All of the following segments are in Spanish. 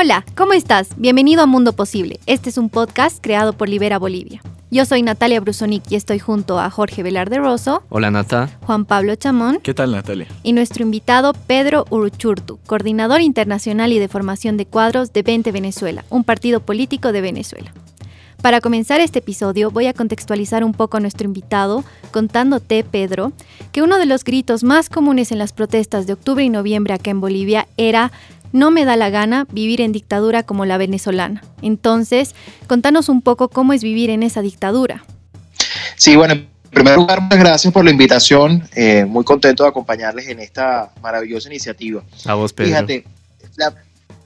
Hola, ¿cómo estás? Bienvenido a Mundo Posible. Este es un podcast creado por Libera Bolivia. Yo soy Natalia Brusonic y estoy junto a Jorge Velarde Rosso. Hola Nata. Juan Pablo Chamón. ¿Qué tal Natalia? Y nuestro invitado Pedro Uruchurtu, coordinador internacional y de formación de cuadros de 20 Venezuela, un partido político de Venezuela. Para comenzar este episodio voy a contextualizar un poco a nuestro invitado contándote, Pedro, que uno de los gritos más comunes en las protestas de octubre y noviembre acá en Bolivia era no me da la gana vivir en dictadura como la venezolana. Entonces, contanos un poco cómo es vivir en esa dictadura. Sí, bueno, en primer lugar, muchas gracias por la invitación. Eh, muy contento de acompañarles en esta maravillosa iniciativa. A vos, Pedro. Fíjate,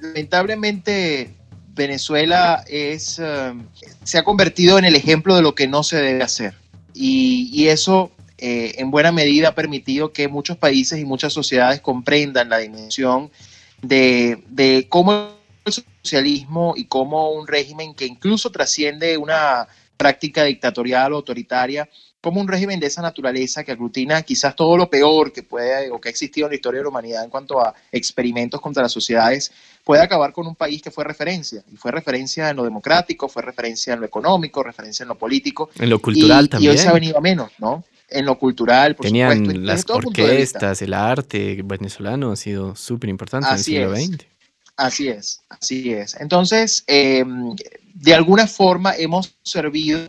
lamentablemente Venezuela es, eh, se ha convertido en el ejemplo de lo que no se debe hacer. Y, eso, eh, en buena medida, ha permitido que muchos países y muchas sociedades comprendan la dimensión de, cómo el socialismo y cómo un régimen que incluso trasciende una práctica dictatorial o autoritaria, como un régimen de esa naturaleza que aglutina quizás todo lo peor que puede o que ha existido en la historia de la humanidad en cuanto a experimentos contra las sociedades, puede acabar con un país que fue referencia. Y fue referencia en lo democrático, fue referencia en lo económico, referencia en lo político. En lo cultural también. Y hoy se ha venido a menos, ¿no? En lo cultural, por Tenían supuesto. las orquestas, el arte venezolano ha sido súper importante en el siglo XX. Así es, así es. Entonces, em, de alguna forma hemos servido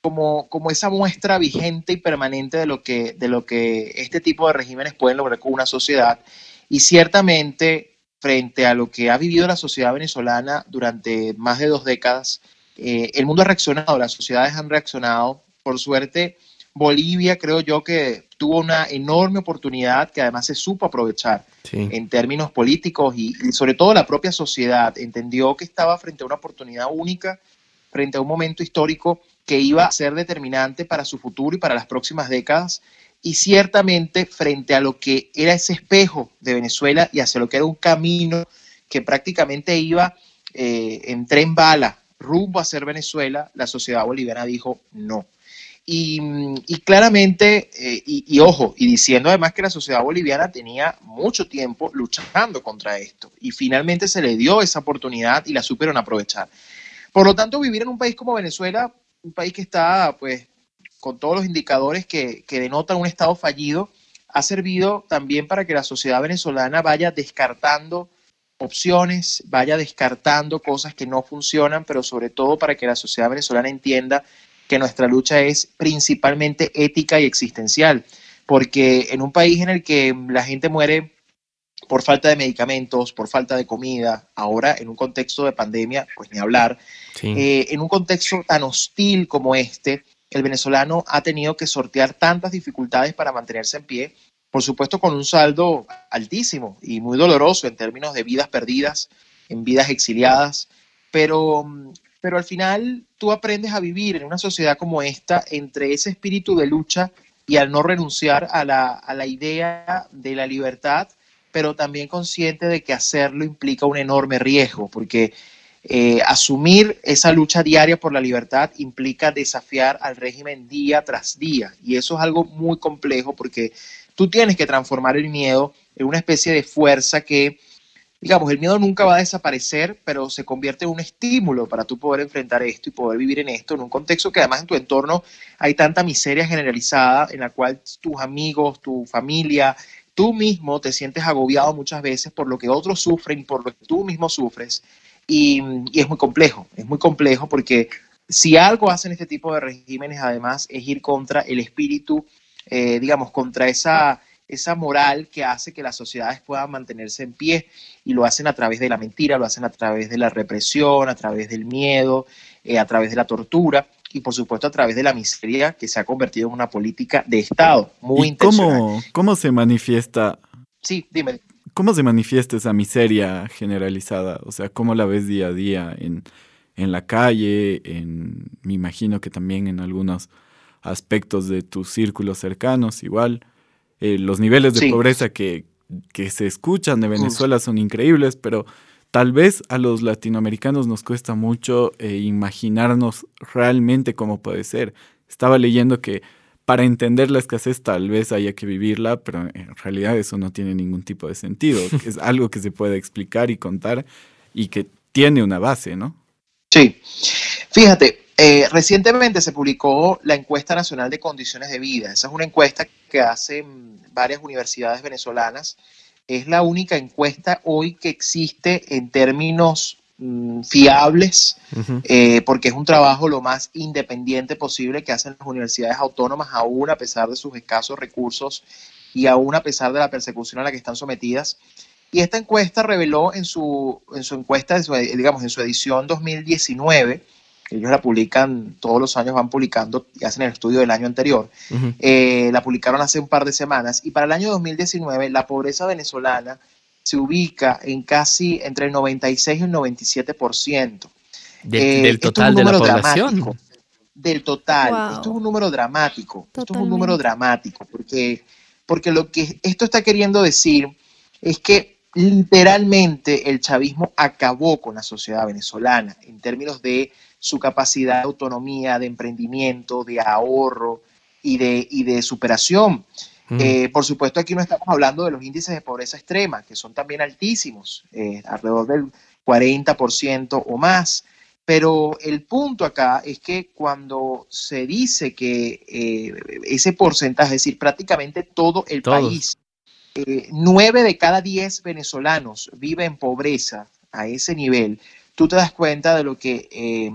como, como esa muestra vigente y permanente de lo, que, de lo que este tipo de regímenes pueden lograr con una sociedad. Y ciertamente, frente a lo que ha vivido la sociedad venezolana durante más de dos décadas, eh, el mundo ha reaccionado, las sociedades han reaccionado. Por suerte, Bolivia creo yo que tuvo una enorme oportunidad que además se supo aprovechar en términos políticos y, sobre todo la propia sociedad entendió que estaba frente a una oportunidad única, frente a un momento histórico que iba a ser determinante para su futuro y para las próximas décadas y ciertamente frente a lo que era ese espejo de Venezuela y hacia lo que era un camino que prácticamente iba eh, en tren bala rumbo a ser Venezuela, la sociedad boliviana dijo no. Y, claramente, eh, y, ojo, y diciendo además que la sociedad boliviana tenía mucho tiempo luchando contra esto y finalmente se le dio esa oportunidad y la supieron aprovechar. Por lo tanto, vivir en un país como Venezuela, un país que está pues con todos los indicadores que, que denotan un Estado fallido, ha servido también para que la sociedad venezolana vaya descartando opciones, vaya descartando cosas que no funcionan, pero sobre todo para que la sociedad venezolana entienda que nuestra lucha es principalmente ética y existencial, porque en un país en el que la gente muere por falta de medicamentos, por falta de comida, ahora en un contexto de pandemia, pues ni hablar, eh, en un contexto tan hostil como este, el venezolano ha tenido que sortear tantas dificultades para mantenerse en pie, por supuesto con un saldo altísimo y muy doloroso en términos de vidas perdidas, en vidas exiliadas, pero pero al final tú aprendes a vivir en una sociedad como esta entre ese espíritu de lucha y al no renunciar a la, idea de la libertad, pero también consciente de que hacerlo implica un enorme riesgo, porque eh, asumir esa lucha diaria por la libertad implica desafiar al régimen día tras día, y eso es algo muy complejo porque tú tienes que transformar el miedo en una especie de fuerza que digamos, el miedo nunca va a desaparecer, pero se convierte en un estímulo para tú poder enfrentar esto y poder vivir en esto, en un contexto que además en tu entorno hay tanta miseria generalizada en la cual tus amigos, tu familia, tú mismo te sientes agobiado muchas veces por lo que otros sufren, por lo que tú mismo sufres. Y, es muy complejo, es muy complejo porque si algo hacen este tipo de regímenes además es ir contra el espíritu, eh, digamos, contra esa esa moral que hace que las sociedades puedan mantenerse en pie y lo hacen a través de la mentira, lo hacen a través de la represión, a través del miedo, eh, a través de la tortura y por supuesto a través de la miseria que se ha convertido en una política de Estado muy ¿Y cómo, cómo se manifiesta? Sí, dime. ¿Cómo se manifiesta esa miseria generalizada? O sea, ¿cómo la ves día a día en, en la calle? En, me imagino que también en algunos aspectos de tus círculos cercanos igual. Eh, los niveles de pobreza que, se escuchan de Venezuela son increíbles, pero tal vez a los latinoamericanos nos cuesta mucho eh, imaginarnos realmente cómo puede ser. Estaba leyendo que para entender la escasez tal vez haya que vivirla, pero en realidad eso no tiene ningún tipo de sentido. es algo que se puede explicar y contar y que tiene una base, ¿no? Sí. Fíjate, eh, recientemente se publicó la encuesta nacional de condiciones de vida. Esa es una encuesta que hacen varias universidades venezolanas. Es la única encuesta hoy que existe en términos mm, fiables, eh, porque es un trabajo lo más independiente posible que hacen las universidades autónomas, aún a pesar de sus escasos recursos y aún a pesar de la persecución a la que están sometidas. Y esta encuesta reveló en su, en su encuesta, digamos, en su edición 2019, ellos la publican, todos los años van publicando y hacen el estudio del año anterior, eh, la publicaron hace un par de semanas, y para el año 2019 la pobreza venezolana se ubica en casi entre el 96 y el 97%. Eh, del total de la población. Del total. Esto es un número dramático. Esto es un número dramático, porque, porque lo que esto está queriendo decir es que literalmente el chavismo acabó con la sociedad venezolana en términos de su capacidad de autonomía, de emprendimiento, de ahorro y de, de superación. Eh, por supuesto, aquí no estamos hablando de los índices de pobreza extrema, que son también altísimos, eh, alrededor del 40% o más. Pero el punto acá es que cuando se dice que eh, ese porcentaje, es decir, prácticamente todo el país, nueve de cada diez venezolanos vive en pobreza a ese nivel, tú te das cuenta de lo que, eh,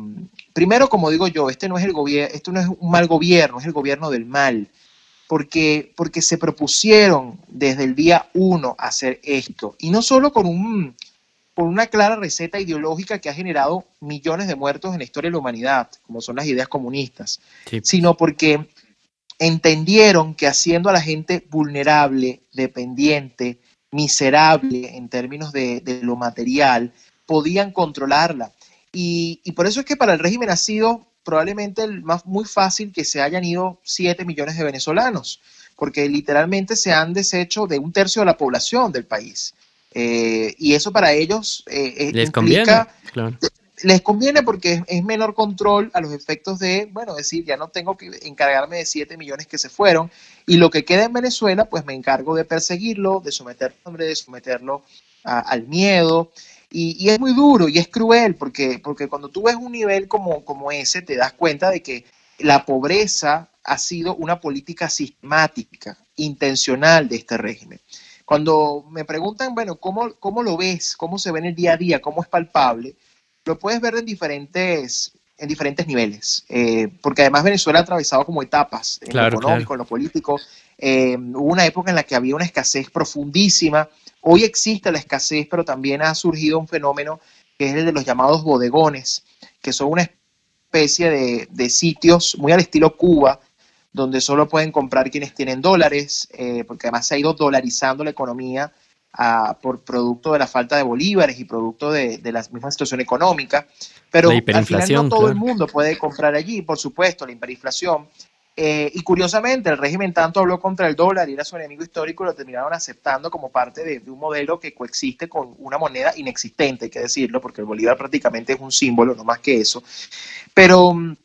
primero, como digo yo, este no es el gobierno, esto no es un mal gobierno, es el gobierno del mal, porque, porque se propusieron desde el día uno hacer esto, y no solo con, un, con una clara receta ideológica que ha generado millones de muertos en la historia de la humanidad, como son las ideas comunistas, sino porque entendieron que haciendo a la gente vulnerable, dependiente, miserable en términos de, de lo material, podían controlarla. Y, por eso es que para el régimen ha sido probablemente el más, muy fácil que se hayan ido 7 millones de venezolanos, porque literalmente se han deshecho de un tercio de la población del país. Eh, y eso para ellos eh, les conviene. Les conviene porque es, menor control a los efectos de, bueno, decir, ya no tengo que encargarme de 7 millones que se fueron y lo que queda en Venezuela, pues me encargo de perseguirlo, de someterlo, de someterlo al miedo. Y, es muy duro y es cruel porque, porque cuando tú ves un nivel como, como ese, te das cuenta de que la pobreza ha sido una política sistemática, intencional de este régimen. Cuando me preguntan, bueno, ¿cómo, ¿cómo lo ves? ¿Cómo se ve en el día a día? ¿Cómo es palpable? Lo puedes ver en diferentes, en diferentes niveles, eh, porque además Venezuela ha atravesado como etapas en lo económico, en lo político. Eh, hubo una época en la que había una escasez profundísima Hoy existe la escasez, pero también ha surgido un fenómeno que es el de los llamados bodegones, que son una especie de, sitios muy al estilo Cuba, donde solo pueden comprar quienes tienen dólares, eh, porque además se ha ido dolarizando la economía por producto de la falta de bolívares y producto de, la misma situación económica. Pero al final no todo el mundo puede comprar allí, por supuesto, la hiperinflación. Eh, y curiosamente, el régimen tanto habló contra el dólar y era su enemigo histórico, lo terminaron aceptando como parte de, un modelo que coexiste con una moneda inexistente, hay que decirlo, porque el bolívar prácticamente es un símbolo, no más que eso. Pero mm,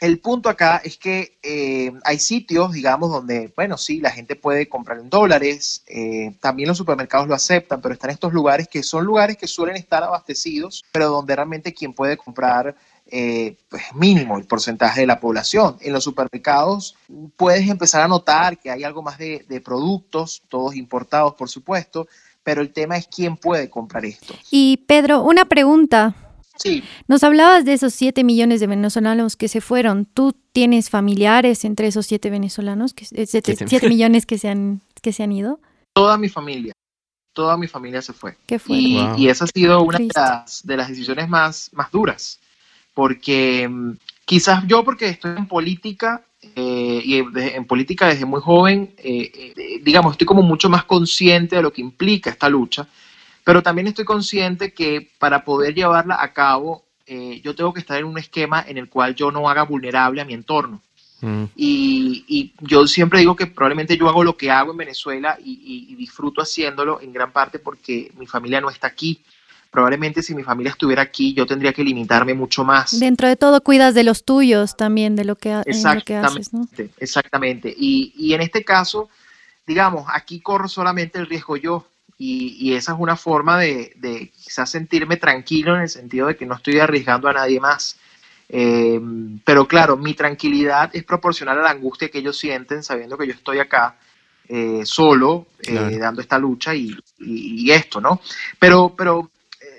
el punto acá es que eh, hay sitios, digamos, donde, bueno, sí, la gente puede comprar en dólares, eh, también los supermercados lo aceptan, pero están estos lugares que son lugares que suelen estar abastecidos, pero donde realmente quien puede comprar eh, pues mínimo el porcentaje de la población. En los supermercados puedes empezar a notar que hay algo más de, productos, todos importados por supuesto, pero el tema es quién puede comprar esto. Y Pedro, una pregunta. Sí. Nos hablabas de esos 7 millones de venezolanos que se fueron. ¿Tú tienes familiares entre esos 7 venezolanos, que, 7, eh, millones que se, han, que se han ido? Toda mi familia toda mi familia se fue. ¿Qué fue? Y, esa ha sido una de las, de las, decisiones más, más duras porque mm, quizás yo porque estoy en política eh, y en política desde muy joven, eh, eh, digamos, estoy como mucho más consciente de lo que implica esta lucha, pero también estoy consciente que para poder llevarla a cabo, yo tengo que estar en un esquema en el cual yo no haga vulnerable a mi entorno. Mm. Y, yo siempre digo que probablemente yo hago lo que hago en Venezuela y disfruto haciéndolo en gran parte porque mi familia no está aquí probablemente si mi familia estuviera aquí yo tendría que limitarme mucho más. Dentro de todo cuidas de los tuyos también, de lo que, haces, ¿no? Exactamente. Y, y en este caso, digamos, aquí corro solamente el riesgo yo y, esa es una forma de, de, quizás sentirme tranquilo en el sentido de que no estoy arriesgando a nadie más. Eh, pero claro, mi tranquilidad es proporcional a la angustia que ellos sienten sabiendo que yo estoy acá eh, solo, eh, dando esta lucha y, y, esto, ¿no? Pero, pero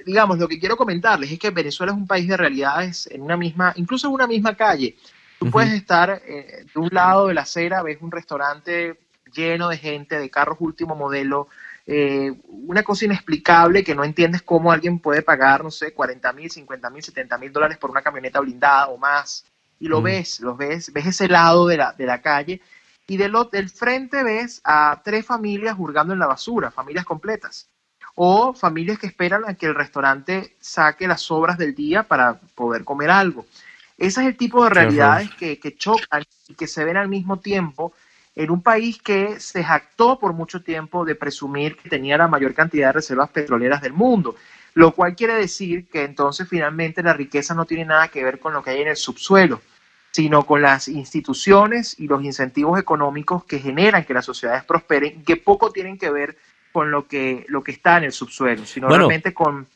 digamos, lo que quiero comentarles es que Venezuela es un país de realidades en una misma, incluso en una misma calle. Tú puedes estar de un lado de la acera, ves un restaurante lleno de gente, de carros último modelo, eh, una cosa inexplicable que no entiendes cómo alguien puede pagar, no sé, 40 mil, 50 mil, 70 mil dólares por una camioneta blindada o más. Y lo mm. ves, lo ves, ves ese lado de la, de la calle y del, del frente ves a tres familias hurgando en la basura, familias completas. O familias que esperan a que el restaurante saque las sobras del día para poder comer algo. Ese es el tipo de realidades que, que chocan y que se ven al mismo tiempo en un país que se jactó por mucho tiempo de presumir que tenía la mayor cantidad de reservas petroleras del mundo, lo cual quiere decir que entonces finalmente la riqueza no tiene nada que ver con lo que hay en el subsuelo, sino con las instituciones y los incentivos económicos que generan que las sociedades prosperen, que poco tienen que ver con lo que, lo que está en el subsuelo, sino realmente con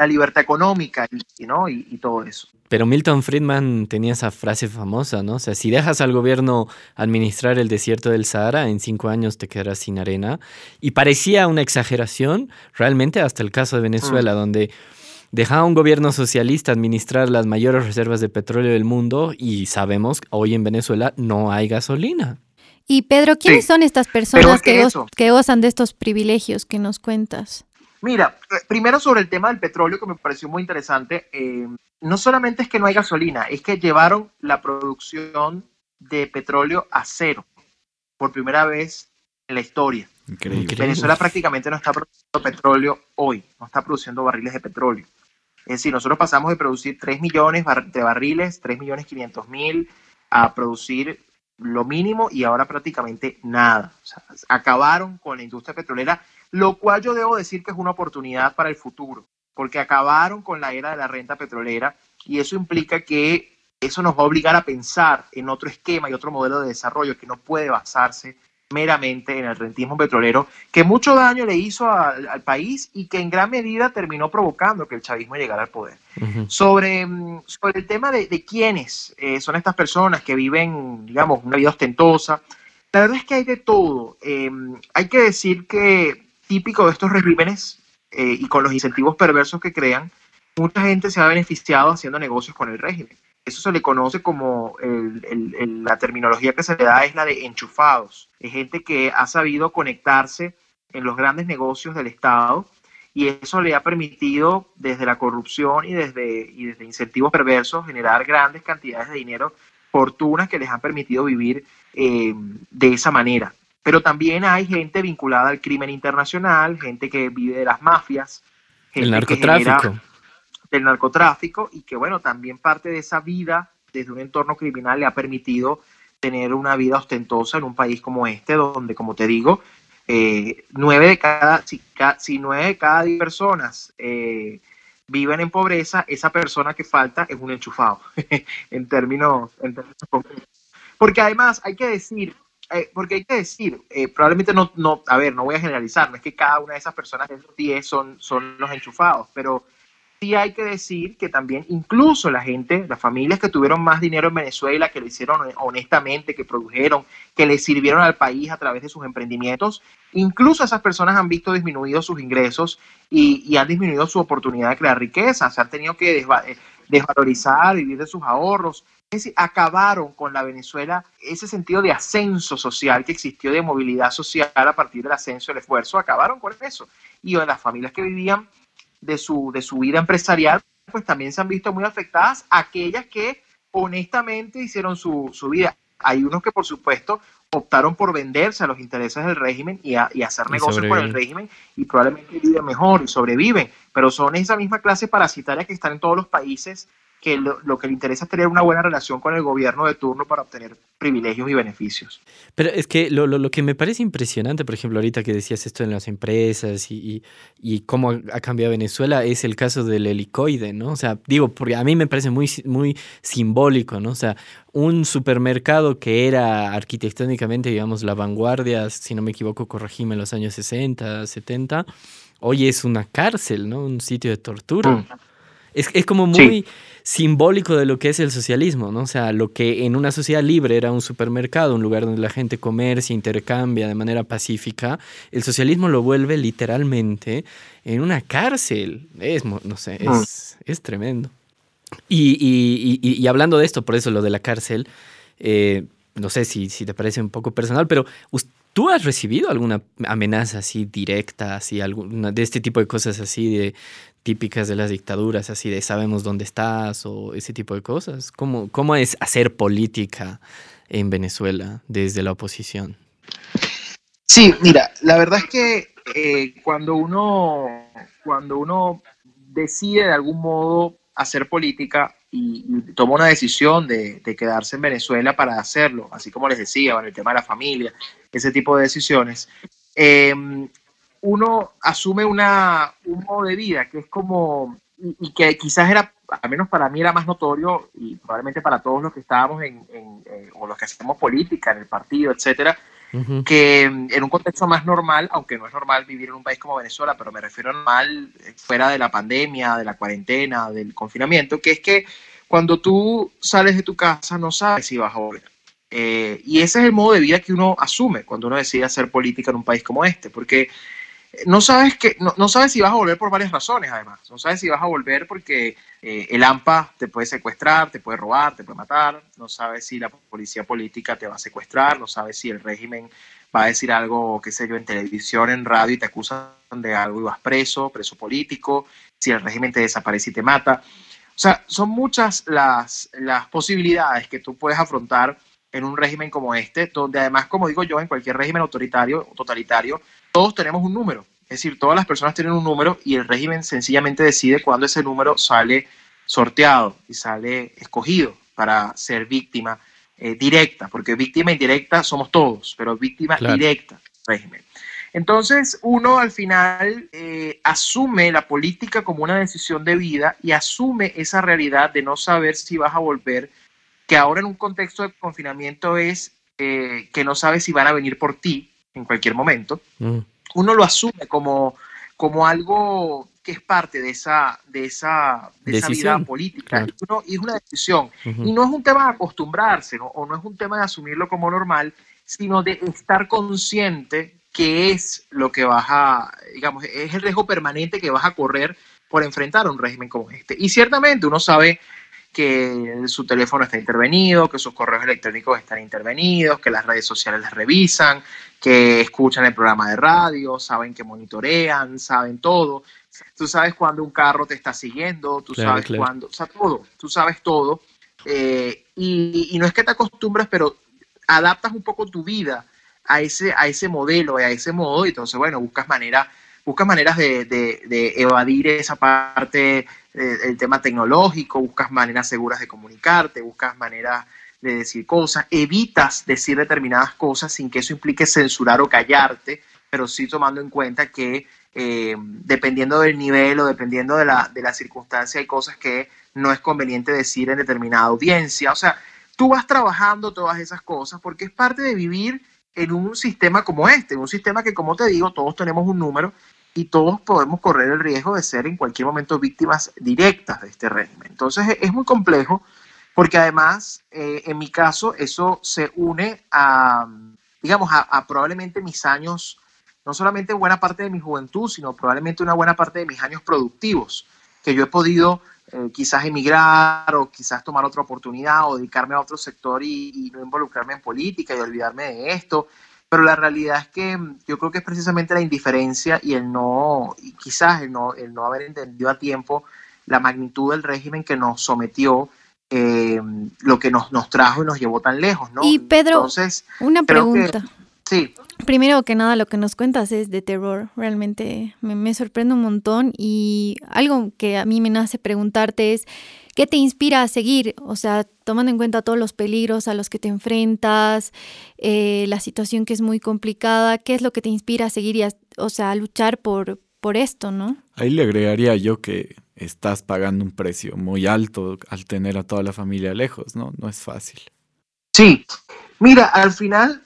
la libertad económica y, ¿no? y todo eso. Pero Milton Friedman tenía esa frase famosa, ¿no? O sea, si dejas al gobierno administrar el desierto del Sahara, en cinco años te quedarás sin arena. Y parecía una exageración, realmente hasta el caso de Venezuela, mm. donde dejaba a un gobierno socialista administrar las mayores reservas de petróleo del mundo y sabemos, hoy en Venezuela no hay gasolina. Y Pedro, ¿quiénes son estas personas que, que gozan de estos privilegios que nos cuentas? Mira, eh, primero sobre el tema del petróleo, que me pareció muy interesante. Eh, no solamente es que no hay gasolina, es que llevaron la producción de petróleo a cero por primera vez en la historia. Increíble. Venezuela prácticamente no está produciendo petróleo hoy, no está produciendo barriles de petróleo. Es decir, nosotros pasamos de producir 3 millones de barriles, 3 millones 500 mil, a producir lo mínimo y ahora prácticamente nada. O sea, acabaron con la industria petrolera lo cual yo debo decir que es una oportunidad para el futuro, porque acabaron con la era de la renta petrolera y eso implica que eso nos va a obligar a pensar en otro esquema y otro modelo de desarrollo que no puede basarse meramente en el rentismo petrolero, que mucho daño le hizo al, país y que en gran medida terminó provocando que el chavismo llegara al poder. sobre, mm, sobre el tema de, quiénes eh, son estas personas que viven, digamos, una vida ostentosa, la verdad es que hay de todo. Em, hay que decir que típico de estos regímenes eh, y con los incentivos perversos que crean, mucha gente se ha beneficiado haciendo negocios con el régimen. Eso se le conoce como la terminología que se le da es la de enchufados. Es gente que ha sabido conectarse en los grandes negocios del Estado y eso le ha permitido desde la corrupción y desde, y desde incentivos perversos generar grandes cantidades de dinero, fortunas que les han permitido vivir eh, de esa manera. Pero también hay gente vinculada al crimen internacional, gente que vive de las mafias, gente el narcotráfico. Del narcotráfico y que bueno, también parte de esa vida desde un entorno criminal le ha permitido tener una vida ostentosa en un país como este, donde, como te digo, eh, nueve de cada, si, nueve de cada diez personas eh, viven en pobreza, esa persona que falta es un enchufado, en términos, en términos Porque además hay que decir eh, porque hay que decir, probablemente no, no, a ver, no voy a generalizar, no es que cada una de esas personas de esos 10 son, son los enchufados, pero sí hay que decir que también incluso la gente, las familias que tuvieron más dinero en Venezuela, que lo hicieron honestamente, que produjeron, que le sirvieron al país a través de sus emprendimientos, incluso esas personas han visto disminuidos sus ingresos y, han disminuido su oportunidad de crear riqueza, se han tenido que eh, desvalorizar, vivir de sus ahorros, es decir, acabaron con la Venezuela ese sentido de ascenso social que existió, de movilidad social a partir del ascenso, del esfuerzo, acabaron con eso. Y las familias que vivían de su, de su vida empresarial, pues también se han visto muy afectadas, aquellas que honestamente hicieron su, su vida. Hay unos que, por supuesto, optaron por venderse a los intereses del régimen y, y hacer negocios con el régimen y probablemente viven mejor y sobreviven, pero son esa misma clase parasitaria que están en todos los países que lo, que le interesa es tener una buena relación con el gobierno de turno para obtener privilegios y beneficios. Pero es que lo, lo, que me parece impresionante, por ejemplo, ahorita que decías esto en las empresas y, y, cómo ha cambiado Venezuela, es el caso del helicoide, ¿no? O sea, digo, porque a mí me parece muy, muy simbólico, ¿no? O sea, un supermercado que era arquitectónicamente, digamos, la vanguardia, si no me equivoco, corregime, en los años 60, 70, hoy es una cárcel, ¿no? Un sitio de tortura. Mm. Es, es, como muy simbólico de lo que es el socialismo, ¿no? O sea, lo que en una sociedad libre era un supermercado, un lugar donde la gente comercia, intercambia de manera pacífica, el socialismo lo vuelve literalmente en una cárcel. Es, no sé, mm. es, es tremendo. Y, y, y, y, hablando de esto, por eso lo de la cárcel, eh, no sé si, si te parece un poco personal, pero ¿Tú has recibido alguna amenaza así directa, así de este tipo de cosas así de típicas de las dictaduras, así de sabemos dónde estás o ese tipo de cosas? ¿Cómo, cómo es hacer política en Venezuela desde la oposición? Sí, mira, la verdad es que eh, cuando uno cuando uno decide de algún modo hacer política, y, tomó una decisión de, quedarse en Venezuela para hacerlo, así como les decía, en el tema de la familia, ese tipo de decisiones, eh, uno asume una, un modo de vida que es como, y, que quizás era, al menos para mí era más notorio, y probablemente para todos los que estábamos en, eh, o los que hacemos política en el partido, etcétera, que en un contexto más normal, aunque no es normal vivir en un país como Venezuela, pero me refiero a normal eh, fuera de la pandemia, de la cuarentena, del confinamiento, que es que cuando tú sales de tu casa no sabes si vas a volver. Eh, y ese es el modo de vida que uno asume cuando uno decide hacer política en un país como este, porque no sabes, que, no, sabes si vas a volver por varias razones, además. No sabes si vas a volver porque eh, el AMPA te puede secuestrar, te puede robar, te puede matar. No sabes si la policía política te va a secuestrar. No sabes si el régimen va a decir algo, qué sé yo, en televisión, en radio y te acusan de algo y vas preso, preso político. Si el régimen te desaparece y te mata. O sea, son muchas las, las posibilidades que tú puedes afrontar en un régimen como este, donde además, como digo yo, en cualquier régimen autoritario o totalitario, todos tenemos un número. Es decir, todas las personas tienen un número y el régimen sencillamente decide cuándo ese número sale sorteado y sale escogido para ser víctima eh, directa, porque víctima indirecta somos todos, pero víctima directa régimen. Entonces, uno al final eh, asume la política como una decisión de vida y asume esa realidad de no saber si vas a volver, que ahora en un contexto de confinamiento es eh, que no sabes si van a venir por ti, en cualquier momento, mm. uno lo asume como, como algo que es parte de esa, de esa, de esa vida política. Y, es una decisión. Y no es un tema de acostumbrarse, o no es un tema de asumirlo como normal, sino de estar consciente que es lo que vas a, digamos, es el riesgo permanente que vas a correr por enfrentar a un régimen como este. Y ciertamente uno sabe que su teléfono está intervenido, que sus correos electrónicos están intervenidos, que las redes sociales les revisan, que escuchan el programa de radio, saben que monitorean, saben todo. Tú sabes cuando un carro te está siguiendo, tú sabes cuándo, o sea, todo, tú sabes todo. Eh, y, no es que te acostumbres, pero adaptas un poco tu vida a ese, a ese modelo, a ese modo, y entonces, bueno, buscas, manera, buscas maneras de, de evadir esa parte eh, el tema tecnológico, buscas maneras seguras de comunicarte, buscas maneras de decir cosas, evitas decir determinadas cosas sin que eso implique censurar o callarte, pero sí tomando en cuenta que eh, dependiendo del nivel o dependiendo de la, de la circunstancia hay cosas que no es conveniente decir en determinada audiencia. O sea, tú vas trabajando todas esas cosas porque es parte de vivir en un sistema como este, un sistema que, como te digo, todos tenemos un número y todos podemos correr el riesgo de ser en cualquier momento víctimas directas de este régimen. Entonces es muy complejo porque además, eh, en mi caso, eso se une a, digamos, a, probablemente mis años, no solamente buena parte de mi juventud, sino probablemente una buena parte de mis años productivos, que yo he podido eh, quizás emigrar o quizás tomar otra oportunidad o dedicarme a otro sector y, y no involucrarme en política y olvidarme de esto pero la realidad es que mm, yo creo que es precisamente la indiferencia y el no, y quizás el no, el no haber entendido a tiempo la magnitud del régimen que nos sometió, eh, lo que nos, nos trajo y nos llevó tan lejos, ¿no? Y Pedro, Entonces, una pregunta. sí. Primero que nada, lo que nos cuentas es de terror. Realmente me, me sorprende un montón y algo que a mí me nace preguntarte es, ¿Qué te inspira a seguir? O sea, tomando en cuenta todos los peligros a los que te enfrentas, eh, la situación que es muy complicada, ¿qué es lo que te inspira a seguir y a, o sea, a luchar por, por esto, no? Ahí le agregaría yo que estás pagando un precio muy alto al tener a toda la familia lejos, ¿no? No es fácil. Sí, mira, al final,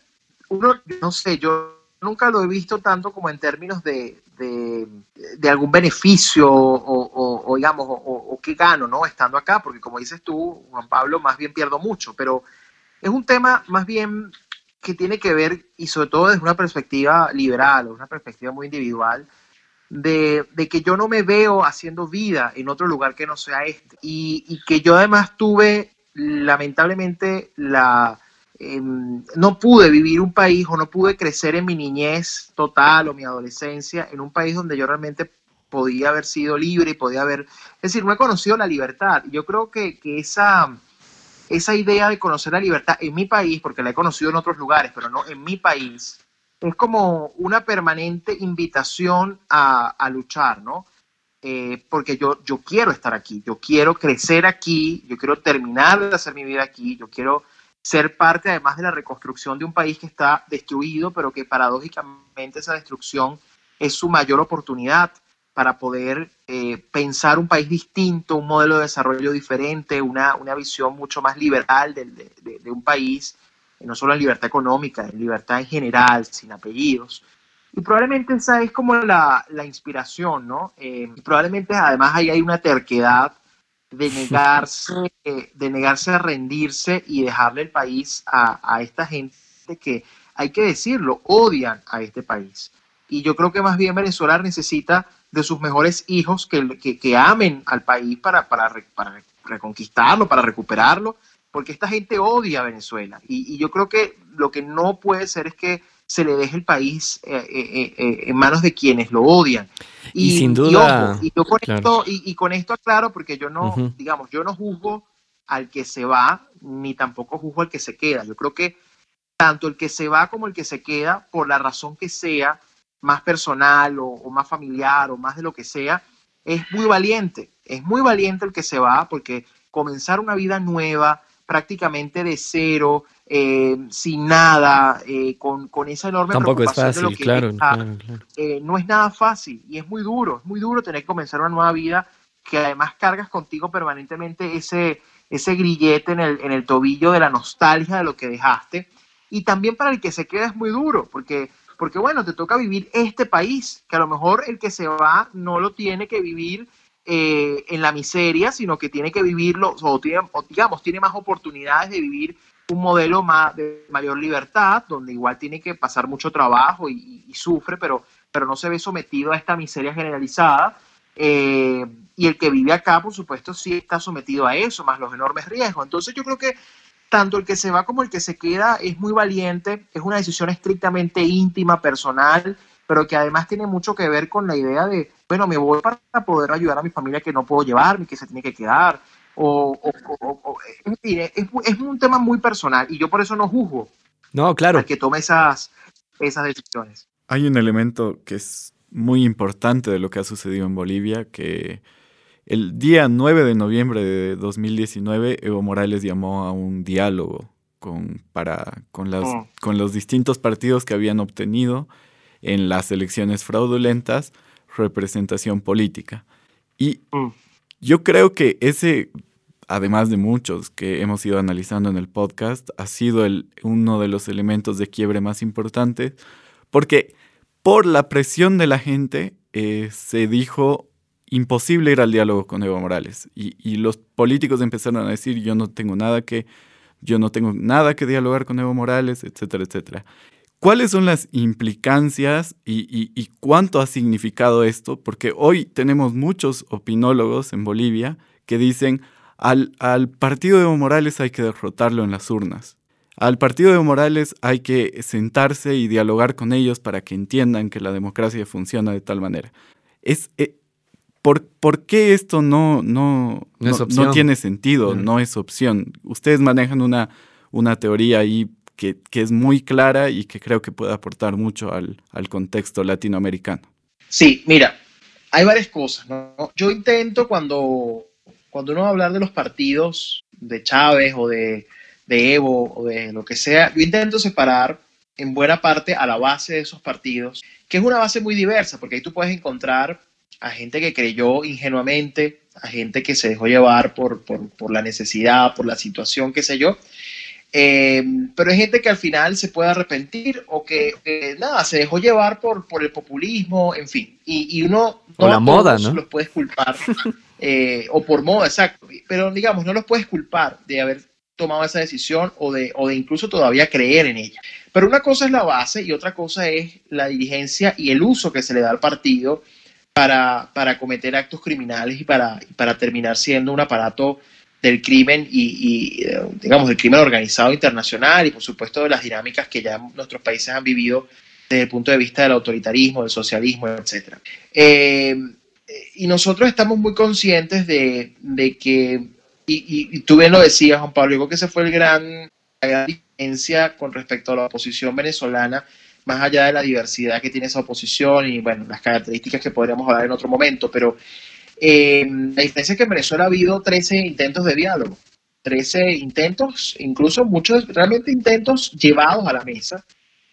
uno, no sé, yo nunca lo he visto tanto como en términos de, de, algún beneficio o, digamos, o, qué gano, ¿no? Estando acá, porque como dices tú, Juan Pablo, más bien pierdo mucho, pero es un tema más bien que tiene que ver, y sobre todo desde una perspectiva liberal, o una perspectiva muy individual, de, que yo no me veo haciendo vida en otro lugar que no sea este. Y, y que yo además tuve, lamentablemente, la, Em, no pude vivir un país o no pude crecer en mi niñez total o mi adolescencia en un país donde yo realmente podía haber sido libre y podía haber, es decir, no he conocido la libertad. Yo creo que, esa, esa idea de conocer la libertad en mi país, porque la he conocido en otros lugares, pero no en mi país, es como una permanente invitación a, luchar, ¿no? Eh, porque yo, yo quiero estar aquí, yo quiero crecer aquí, yo quiero terminar de hacer mi vida aquí, yo quiero ser parte además de la reconstrucción de un país que está destruido, pero que paradójicamente esa destrucción es su mayor oportunidad para poder eh, pensar un país distinto, un modelo de desarrollo diferente, una, visión mucho más liberal de, un país, no solo en libertad económica, en libertad en general, sin apellidos. Y probablemente esa es como la, inspiración, ¿no? Eh, probablemente además ahí hay una terquedad de negarse, de negarse a rendirse y dejarle el país a, esta gente que, hay que decirlo, odian a este país. Y yo creo que más bien Venezuela necesita de sus mejores hijos que, que, amen al país para, para, para, reconquistarlo, para recuperarlo, porque esta gente odia a Venezuela. Y, y, yo creo que lo que no puede ser es que se le deje el país eh, eh, eh, en manos de quienes lo odian. Y, sin duda. Y, con esto, y, con esto aclaro, porque yo no, digamos, yo no juzgo al que se va, ni tampoco juzgo al que se queda. Yo creo que tanto el que se va como el que se queda, por la razón que sea, más personal o, o más familiar o más de lo que sea, es muy valiente. Es muy valiente el que se va porque comenzar una vida nueva, prácticamente de cero, eh, sin nada, eh, con, con, esa enorme Tampoco es fácil, claro, eh, no es nada fácil y es muy duro, es muy duro tener que comenzar una nueva vida que además cargas contigo permanentemente ese, ese grillete en el, en el tobillo de la nostalgia de lo que dejaste. Y también para el que se queda es muy duro, porque, porque bueno, te toca vivir este país, que a lo mejor el que se va no lo tiene que vivir en la miseria, sino que tiene que vivirlo, o, tiene, o digamos, tiene más oportunidades de vivir un modelo más de mayor libertad, donde igual tiene que pasar mucho trabajo y, sufre, pero, pero no se ve sometido a esta miseria generalizada. Eh, y el que vive acá, por supuesto, sí está sometido a eso, más los enormes riesgos. Entonces yo creo que tanto el que se va como el que se queda es muy valiente, es una decisión estrictamente íntima, personal, pero que además tiene mucho que ver con la idea de, bueno, me voy para poder ayudar a mi familia que no puedo llevarme, que se tiene que quedar, o, es, un tema muy personal y yo por eso no juzgo no, claro. que tome esas, esas decisiones. Hay un elemento que es muy importante de lo que ha sucedido en Bolivia, que el día 9 de noviembre de 2019 Evo Morales llamó a un diálogo con, para, con, las, mm. con los distintos partidos que habían obtenido en las elecciones fraudulentas representación política. Y mm. Yo creo que ese, además de muchos que hemos ido analizando en el podcast, ha sido uno de los elementos de quiebre más importantes, porque por la presión de la gente eh, se dijo imposible ir al diálogo con Evo Morales. Y, y, los políticos empezaron a decir, yo no tengo nada que, yo no tengo nada que dialogar con Evo Morales, etcétera, etcétera. ¿Cuáles son las implicancias y, cuánto ha significado esto? Porque hoy tenemos muchos opinólogos en Bolivia que dicen al, al partido de Evo Morales hay que derrotarlo en las urnas. Al partido de Evo Morales hay que sentarse y dialogar con ellos para que entiendan que la democracia funciona de tal manera. Es, eh, ¿por, ¿por, qué esto no, no, no, tiene sentido? No es opción. Ustedes manejan una, una teoría ahí que, es muy clara y que creo que puede aportar mucho al, contexto latinoamericano. Sí, mira, hay varias cosas. Yo intento cuando, cuando uno va a hablar de los partidos de Chávez o de, de Evo o de lo que sea, yo intento separar en buena parte a la base de esos partidos, que es una base muy diversa, porque ahí tú puedes encontrar a gente que creyó ingenuamente, a gente que se dejó llevar por, por, por la necesidad, por la situación, qué sé yo, eh, pero hay gente que al final se puede arrepentir o que, nada, se dejó llevar por, por el populismo, en fin. Y, y uno no la moda, ¿no? los puedes culpar, eh, o por moda, exacto. Pero digamos, no los puedes culpar de haber tomado esa decisión o de, o de incluso todavía creer en ella. Pero una cosa es la base y otra cosa es la dirigencia y el uso que se le da al partido para, para cometer actos criminales y para, para terminar siendo un aparato del crimen y, digamos, del crimen organizado internacional y, por supuesto, de las dinámicas que ya nuestros países han vivido desde el punto de vista del autoritarismo, del socialismo, etc. Eh, y nosotros estamos muy conscientes de, que, y, tú bien lo decías, Juan Pablo, digo que esa fue el gran, la gran diferencia con respecto a la oposición venezolana, más allá de la diversidad que tiene esa oposición y, bueno, las características que podríamos hablar en otro momento, pero eh, la diferencia es que en Venezuela ha habido 13 intentos de diálogo, 13 intentos, incluso muchos realmente intentos llevados a la mesa,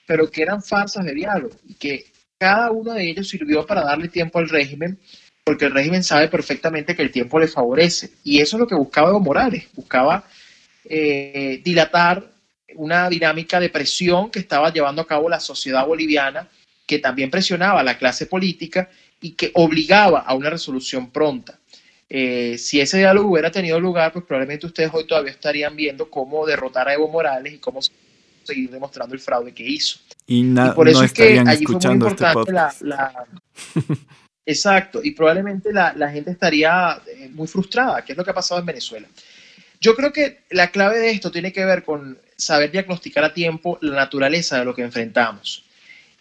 pero que eran farsas de diálogo y que cada uno de ellos sirvió para darle tiempo al régimen, porque el régimen sabe perfectamente que el tiempo le favorece. Y eso es lo que buscaba Evo Morales, buscaba eh, dilatar una dinámica de presión que estaba llevando a cabo la sociedad boliviana, que también presionaba a la clase política y que obligaba a una resolución pronta. Eh, si ese diálogo hubiera tenido lugar, pues probablemente ustedes hoy todavía estarían viendo cómo derrotar a Evo Morales y cómo seguir demostrando el fraude que hizo. Y, por eso es que allí fue muy este importante la, Exacto, y probablemente la, la gente estaría eh, muy frustrada, que es lo que ha pasado en Venezuela. Yo creo que la clave de esto tiene que ver con saber diagnosticar a tiempo la naturaleza de lo que enfrentamos.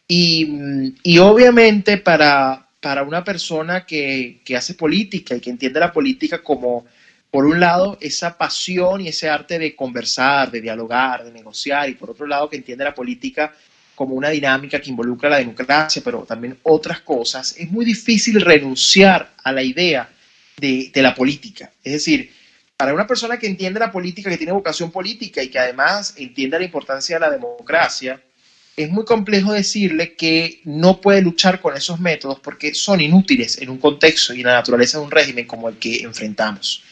Y, y obviamente para, para una persona que, hace política y que entiende la política como, por un lado, esa pasión y ese arte de conversar, de dialogar, de negociar, y por otro lado, que entiende la política como una dinámica que involucra la democracia, pero también otras cosas, es muy difícil renunciar a la idea de, de la política. Es decir, para una persona que entiende la política, que tiene vocación política y que además entiende la importancia de la democracia, es muy complejo decirle que no puede luchar con esos métodos porque son inútiles en un contexto y en la naturaleza de un régimen como el que enfrentamos.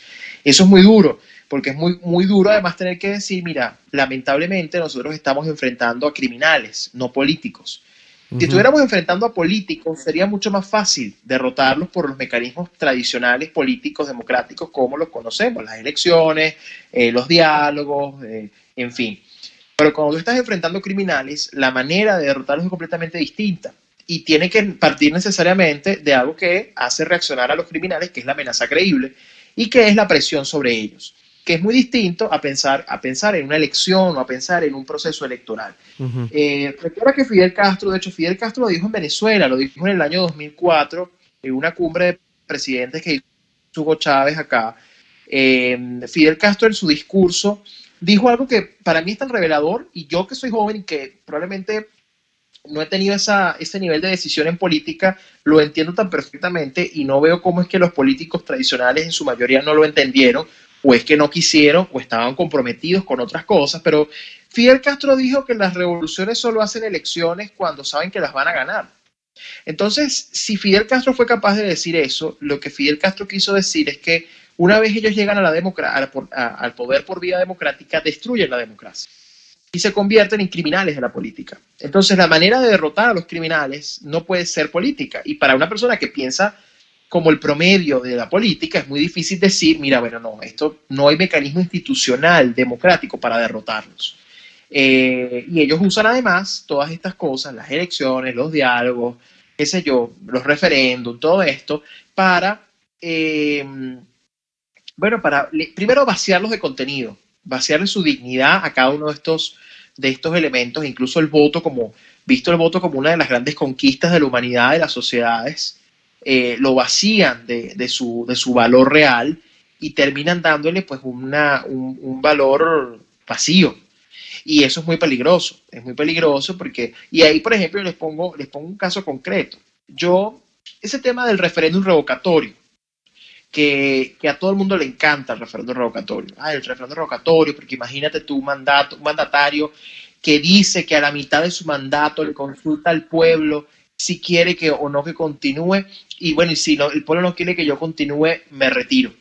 Eso es muy duro, porque es muy, muy duro además tener que decir, mira, lamentablemente nosotros estamos enfrentando a criminales, no políticos. Si estuviéramos enfrentando a políticos, sería mucho más fácil derrotarlos por los mecanismos tradicionales políticos democráticos como los conocemos, las elecciones, eh, los diálogos, eh, en fin. Pero cuando tú estás enfrentando criminales, la manera de derrotarlos es completamente distinta. Y tiene que partir necesariamente de algo que hace reaccionar a los criminales, que es la amenaza creíble, y que es la presión sobre ellos, que es muy distinto a pensar, a pensar en una elección o a pensar en un proceso electoral. Eh, recuerda que Fidel Castro, de hecho, Fidel Castro lo dijo en Venezuela, lo dijo en el año 2004, en una cumbre de presidentes que hizo Hugo Chávez acá. Eh, Fidel Castro en su discurso dijo algo que para mí es tan revelador y yo que soy joven y que probablemente no he tenido esa, ese nivel de decisión en política, lo entiendo tan perfectamente y no veo cómo es que los políticos tradicionales en su mayoría no lo entendieron o es que no quisieron o estaban comprometidos con otras cosas, pero Fidel Castro dijo que las revoluciones solo hacen elecciones cuando saben que las van a ganar. Entonces, si Fidel Castro fue capaz de decir eso, lo que Fidel Castro quiso decir es que una vez ellos llegan a la al poder por vía democrática, destruyen la democracia y se convierten en criminales de la política. Entonces, la manera de derrotar a los criminales no puede ser política. Y para una persona que piensa como el promedio de la política, es muy difícil decir, mira, bueno, no, esto no hay mecanismo institucional democrático para derrotarlos. Eh, y ellos usan además todas estas cosas, las elecciones, los diálogos, qué sé yo, los referéndums, todo esto, para eh, bueno, para primero vaciarlos de contenido, vaciarle su dignidad a cada uno de estos, de estos elementos, incluso el voto como, visto el voto como una de las grandes conquistas de la humanidad, de las sociedades, eh, lo vacían de, su, de su valor real y terminan dándole pues una, un, valor vacío. Y eso es muy peligroso, es muy peligroso porque, y ahí por ejemplo les pongo, les pongo un caso concreto. Yo, ese tema del referéndum revocatorio, que, que, a todo el mundo le encanta el referéndum revocatorio. Ah, el referéndum revocatorio, porque imagínate tu mandato, un mandatario que dice que a la mitad de su mandato le consulta al pueblo si quiere que o no que continúe. Y bueno, y si el pueblo no quiere que yo continúe, me retiro.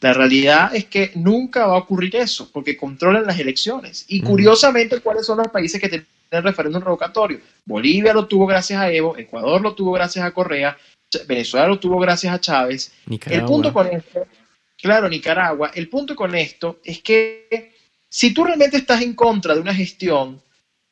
La realidad es que nunca va a ocurrir eso, porque controlan las elecciones. Y curiosamente, ¿cuáles son los países que tienen referéndum revocatorio? Bolivia lo tuvo gracias a Evo, Ecuador lo tuvo gracias a Correa, Venezuela lo tuvo gracias a Chávez. El punto con esto, claro, Nicaragua, el punto con esto es que si tú realmente estás en contra de una gestión,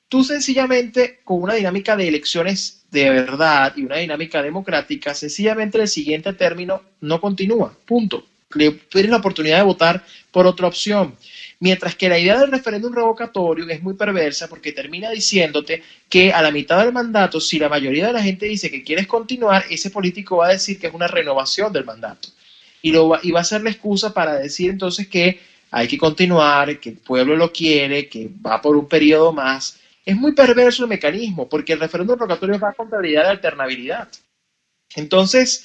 tú sencillamente con una dinámica de elecciones de verdad y una dinámica democrática, sencillamente el siguiente término no continúa, punto. Le tienes la oportunidad de votar por otra opción. Mientras que la idea del referéndum revocatorio es muy perversa porque termina diciéndote que a la mitad del mandato, si la mayoría de la gente dice que quieres continuar, ese político va a decir que es una renovación del mandato. Y, lo va, y va a ser la excusa para decir entonces que hay que continuar, que el pueblo lo quiere, que va por un periodo más. Es muy perverso el mecanismo porque el referéndum revocatorio va contra la idea de alternabilidad. Entonces,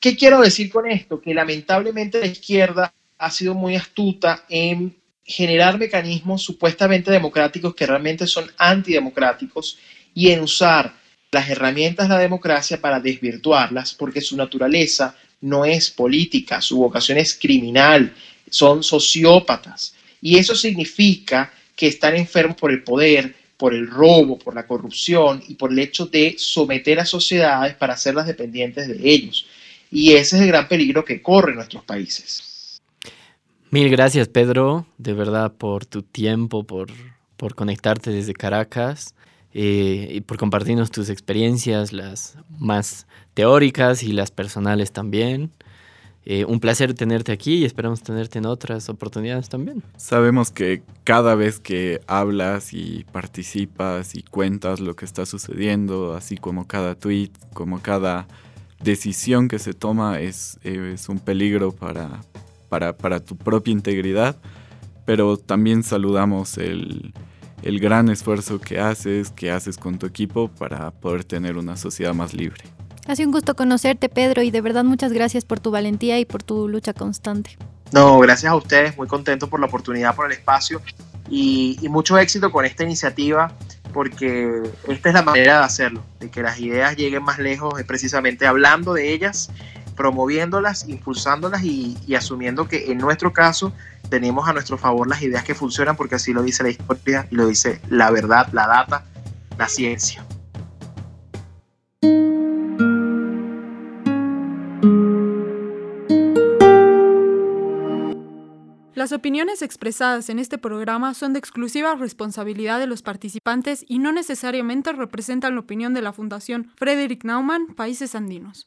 ¿qué quiero decir con esto? Que lamentablemente la izquierda ha sido muy astuta en generar mecanismos supuestamente democráticos que realmente son antidemocráticos y en usar las herramientas de la democracia para desvirtuarlas, porque su naturaleza no es política, su vocación es criminal, son sociópatas. Y eso significa que están enfermos por el poder, por el robo, por la corrupción y por el hecho de someter a sociedades para hacerlas dependientes de ellos. Y ese es el gran peligro que corren nuestros países. Mil gracias, Pedro, de verdad, por tu tiempo, por, por conectarte desde Caracas eh, y por compartirnos tus experiencias, las más teóricas y las personales también. Eh, un placer tenerte aquí y esperamos tenerte en otras oportunidades también. Sabemos que cada vez que hablas y participas y cuentas lo que está sucediendo, así como cada tweet, como cada decisión que se toma es, es un peligro para, para, tu propia integridad, pero también saludamos el, el gran esfuerzo que haces, que haces con tu equipo para poder tener una sociedad más libre. Ha sido un gusto conocerte, Pedro, y de verdad muchas gracias por tu valentía y por tu lucha constante. No, gracias a ustedes, muy contento por la oportunidad, por el espacio y, y, mucho éxito con esta iniciativa, porque esta es la manera de hacerlo, de que las ideas lleguen más lejos, es precisamente hablando de ellas promoviéndolas, impulsándolas y, asumiendo que en nuestro caso tenemos a nuestro favor las ideas que funcionan porque así lo dice la historia y lo dice la verdad, la data, la ciencia. Las opiniones expresadas en este programa son de exclusiva responsabilidad de los participantes y no necesariamente representan la opinión de la Fundación Frederick Naumann, Países Andinos.